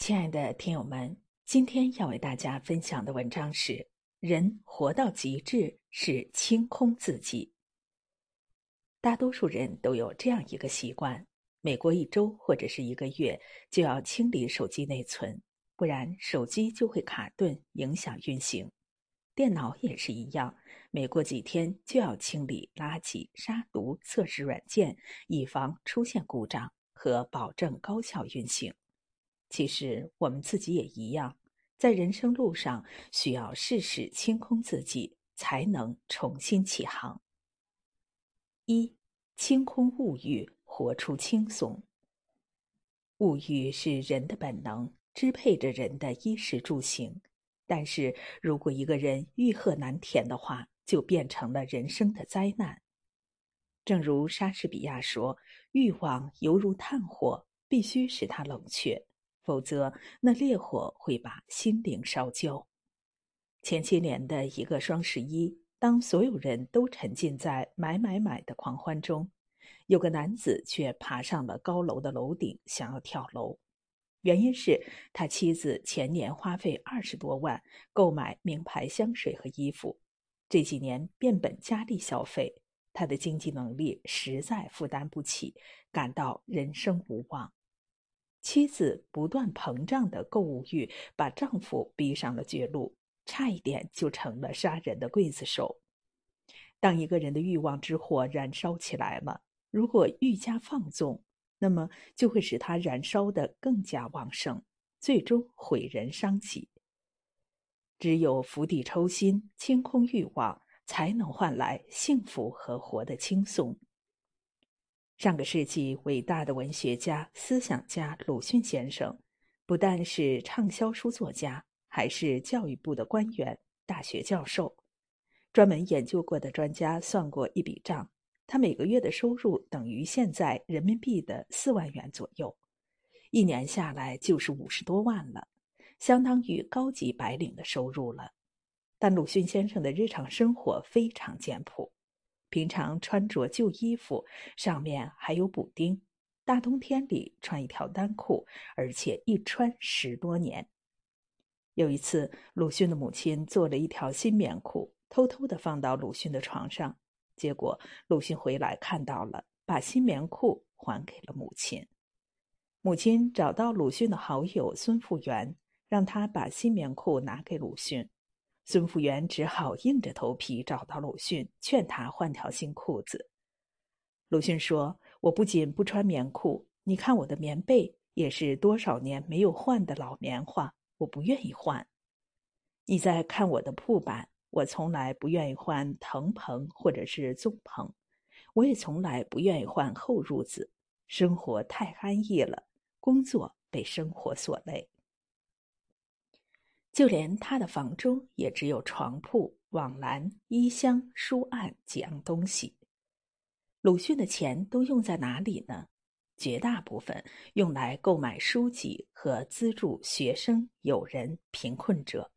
亲爱的听友们，今天要为大家分享的文章是：人活到极致是清空自己。大多数人都有这样一个习惯：每过一周或者是一个月，就要清理手机内存，不然手机就会卡顿，影响运行。电脑也是一样，每过几天就要清理垃圾、杀毒、测试软件，以防出现故障和保证高效运行。其实我们自己也一样，在人生路上需要事事清空自己，才能重新起航。一清空物欲，活出轻松。物欲是人的本能，支配着人的衣食住行。但是如果一个人欲壑难填的话，就变成了人生的灾难。正如莎士比亚说：“欲望犹如炭火，必须使它冷却。”否则，那烈火会把心灵烧焦。前些年的一个双十一，当所有人都沉浸在买买买的狂欢中，有个男子却爬上了高楼的楼顶，想要跳楼。原因是他妻子前年花费二十多万购买名牌香水和衣服，这几年变本加厉消费，他的经济能力实在负担不起，感到人生无望。妻子不断膨胀的购物欲，把丈夫逼上了绝路，差一点就成了杀人的刽子手。当一个人的欲望之火燃烧起来了，如果愈加放纵，那么就会使它燃烧的更加旺盛，最终毁人伤己。只有釜底抽薪，清空欲望，才能换来幸福和活得轻松。上个世纪伟大的文学家、思想家鲁迅先生，不但是畅销书作家，还是教育部的官员、大学教授。专门研究过的专家算过一笔账，他每个月的收入等于现在人民币的四万元左右，一年下来就是五十多万了，相当于高级白领的收入了。但鲁迅先生的日常生活非常简朴。平常穿着旧衣服，上面还有补丁。大冬天里穿一条单裤，而且一穿十多年。有一次，鲁迅的母亲做了一条新棉裤，偷偷的放到鲁迅的床上。结果鲁迅回来看到了，把新棉裤还给了母亲。母亲找到鲁迅的好友孙复元，让他把新棉裤拿给鲁迅。孙复元只好硬着头皮找到鲁迅，劝他换条新裤子。鲁迅说：“我不仅不穿棉裤，你看我的棉被也是多少年没有换的老棉花，我不愿意换。你再看我的铺板，我从来不愿意换藤棚或者是棕棚，我也从来不愿意换厚褥子。生活太安逸了，工作被生活所累。”就连他的房中也只有床铺、网篮、衣箱、书案几样东西。鲁迅的钱都用在哪里呢？绝大部分用来购买书籍和资助学生、友人、贫困者。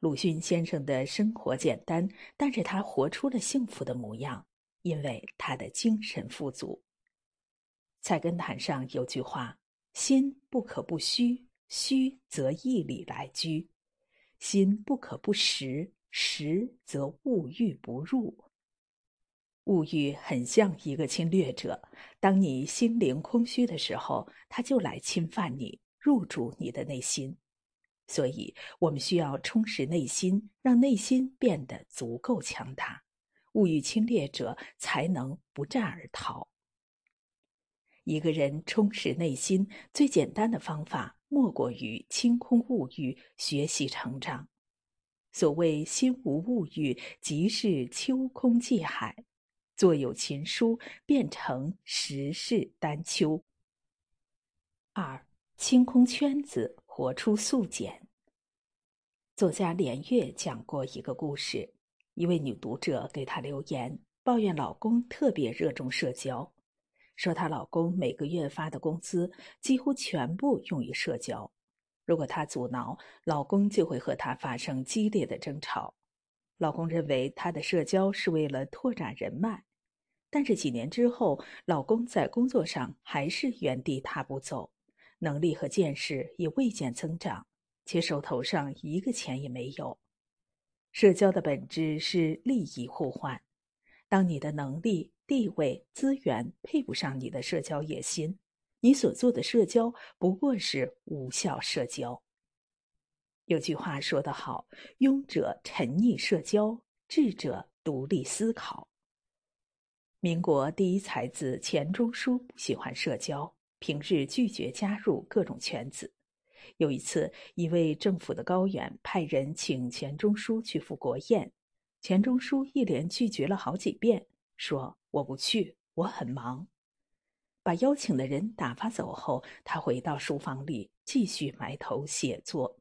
鲁迅先生的生活简单，但是他活出了幸福的模样，因为他的精神富足。菜根谭上有句话：“心不可不虚。”虚则义理来居，心不可不实；实则物欲不入。物欲很像一个侵略者，当你心灵空虚的时候，他就来侵犯你，入主你的内心。所以，我们需要充实内心，让内心变得足够强大，物欲侵略者才能不战而逃。一个人充实内心最简单的方法。莫过于清空物欲，学习成长。所谓“心无物欲，即是秋空寂海”。坐有琴书，变成十室丹丘。二清空圈子，活出素简。作家连岳讲过一个故事：一位女读者给他留言，抱怨老公特别热衷社交。说她老公每个月发的工资几乎全部用于社交，如果她阻挠，老公就会和她发生激烈的争吵。老公认为她的社交是为了拓展人脉，但是几年之后，老公在工作上还是原地踏步走，能力和见识也未见增长，且手头上一个钱也没有。社交的本质是利益互换。当你的能力、地位、资源配不上你的社交野心，你所做的社交不过是无效社交。有句话说得好：“庸者沉溺社交，智者独立思考。”民国第一才子钱钟书不喜欢社交，平日拒绝加入各种圈子。有一次，一位政府的高员派人请钱钟书去赴国宴，钱钟书一连拒绝了好几遍，说：“我不去，我很忙。”把邀请的人打发走后，他回到书房里继续埋头写作。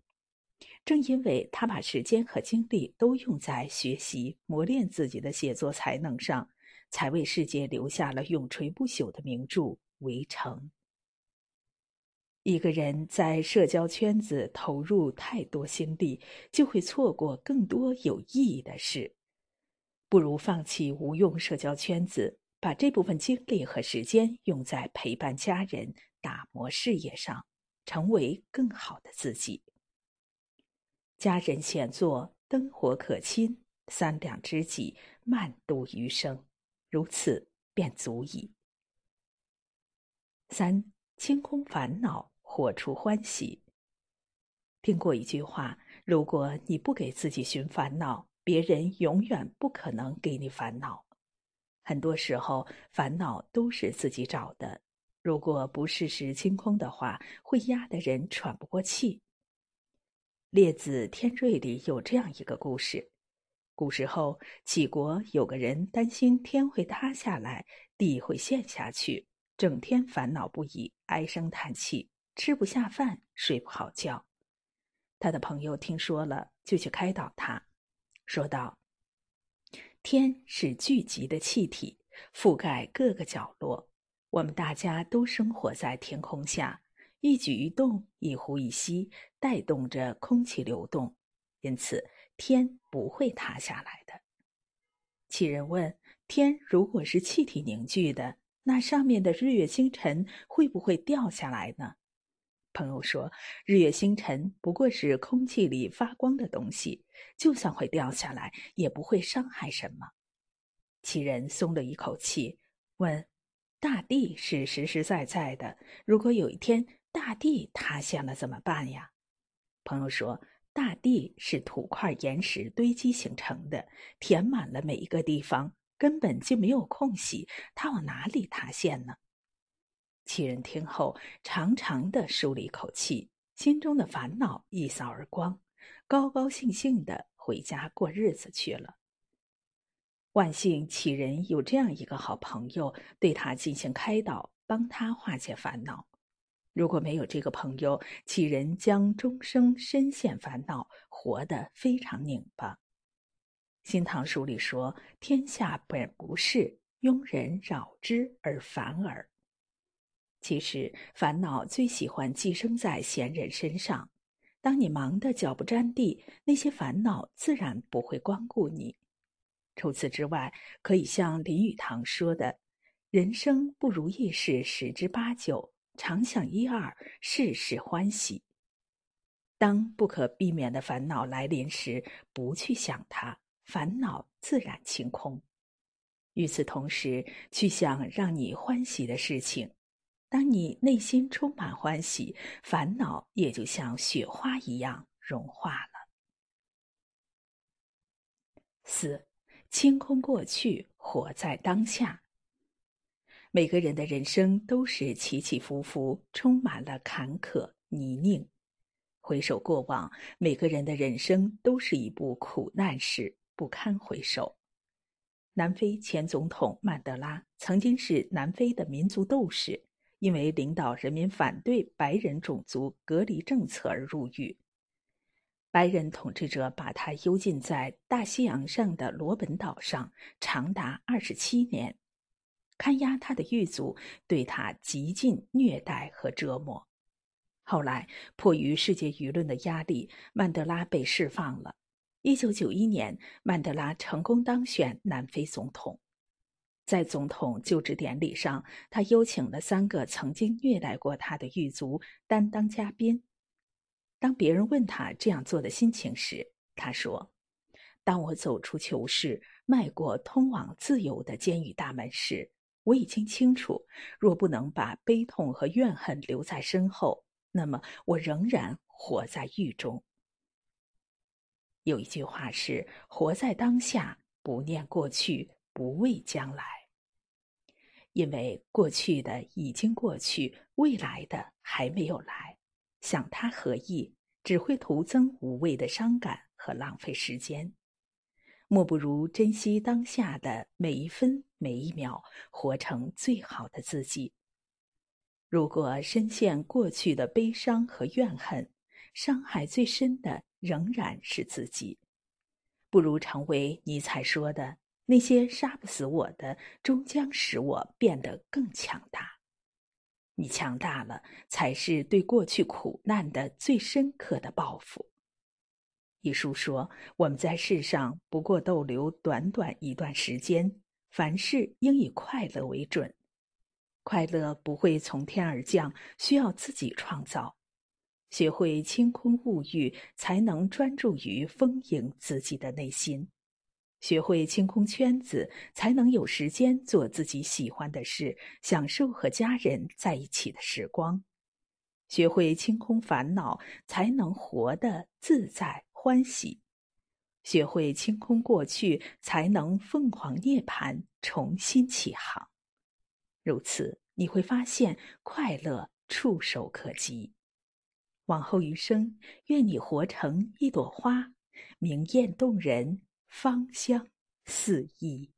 正因为他把时间和精力都用在学习、磨练自己的写作才能上，才为世界留下了永垂不朽的名著《围城》。一个人在社交圈子投入太多心力，就会错过更多有意义的事。不如放弃无用社交圈子，把这部分精力和时间用在陪伴家人、打磨事业上，成为更好的自己。家人闲坐，灯火可亲，三两知己，慢度余生，如此便足矣。三清空烦恼。活出欢喜。听过一句话：如果你不给自己寻烦恼，别人永远不可能给你烦恼。很多时候，烦恼都是自己找的。如果不适时清空的话，会压得人喘不过气。《列子·天瑞》里有这样一个故事：古时候，杞国有个人担心天会塌下来，地会陷下去，整天烦恼不已，唉声叹气。吃不下饭，睡不好觉。他的朋友听说了，就去开导他，说道：“天是聚集的气体，覆盖各个角落。我们大家都生活在天空下，一举一动、一呼一吸，带动着空气流动，因此天不会塌下来的。”杞人问：“天如果是气体凝聚的，那上面的日月星辰会不会掉下来呢？”朋友说：“日月星辰不过是空气里发光的东西，就算会掉下来，也不会伤害什么。”其人松了一口气，问：“大地是实实在在的，如果有一天大地塌陷了怎么办呀？”朋友说：“大地是土块岩石堆积形成的，填满了每一个地方，根本就没有空隙，它往哪里塌陷呢？”七人听后，长长的舒了一口气，心中的烦恼一扫而光，高高兴兴的回家过日子去了。万幸，杞人有这样一个好朋友，对他进行开导，帮他化解烦恼。如果没有这个朋友，杞人将终生深陷烦恼，活得非常拧巴。《新唐书》里说：“天下本无事，庸人扰之而烦耳。”其实，烦恼最喜欢寄生在闲人身上。当你忙得脚不沾地，那些烦恼自然不会光顾你。除此之外，可以像林语堂说的：“人生不如意事十之八九，常想一二，事事欢喜。”当不可避免的烦恼来临时，不去想它，烦恼自然清空。与此同时，去想让你欢喜的事情。当你内心充满欢喜，烦恼也就像雪花一样融化了。四，清空过去，活在当下。每个人的人生都是起起伏伏，充满了坎坷泥泞。回首过往，每个人的人生都是一部苦难史，不堪回首。南非前总统曼德拉曾经是南非的民族斗士。因为领导人民反对白人种族隔离政策而入狱，白人统治者把他幽禁在大西洋上的罗本岛上，长达二十七年。看押他的狱卒对他极尽虐待和折磨。后来，迫于世界舆论的压力，曼德拉被释放了。一九九一年，曼德拉成功当选南非总统。在总统就职典礼上，他邀请了三个曾经虐待过他的狱卒担当嘉宾。当别人问他这样做的心情时，他说：“当我走出囚室，迈过通往自由的监狱大门时，我已经清楚，若不能把悲痛和怨恨留在身后，那么我仍然活在狱中。”有一句话是：“活在当下，不念过去。”不畏将来，因为过去的已经过去，未来的还没有来，想它何意？只会徒增无谓的伤感和浪费时间。莫不如珍惜当下的每一分每一秒，活成最好的自己。如果深陷过去的悲伤和怨恨，伤害最深的仍然是自己。不如成为尼采说的。那些杀不死我的，终将使我变得更强大。你强大了，才是对过去苦难的最深刻的报复。一书说：“我们在世上不过逗留短短一段时间，凡事应以快乐为准。快乐不会从天而降，需要自己创造。学会清空物欲，才能专注于丰盈自己的内心。”学会清空圈子，才能有时间做自己喜欢的事，享受和家人在一起的时光。学会清空烦恼，才能活得自在欢喜。学会清空过去，才能凤凰涅槃，重新起航。如此，你会发现快乐触手可及。往后余生，愿你活成一朵花，明艳动人。芳香四溢。